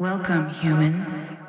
Welcome, humans.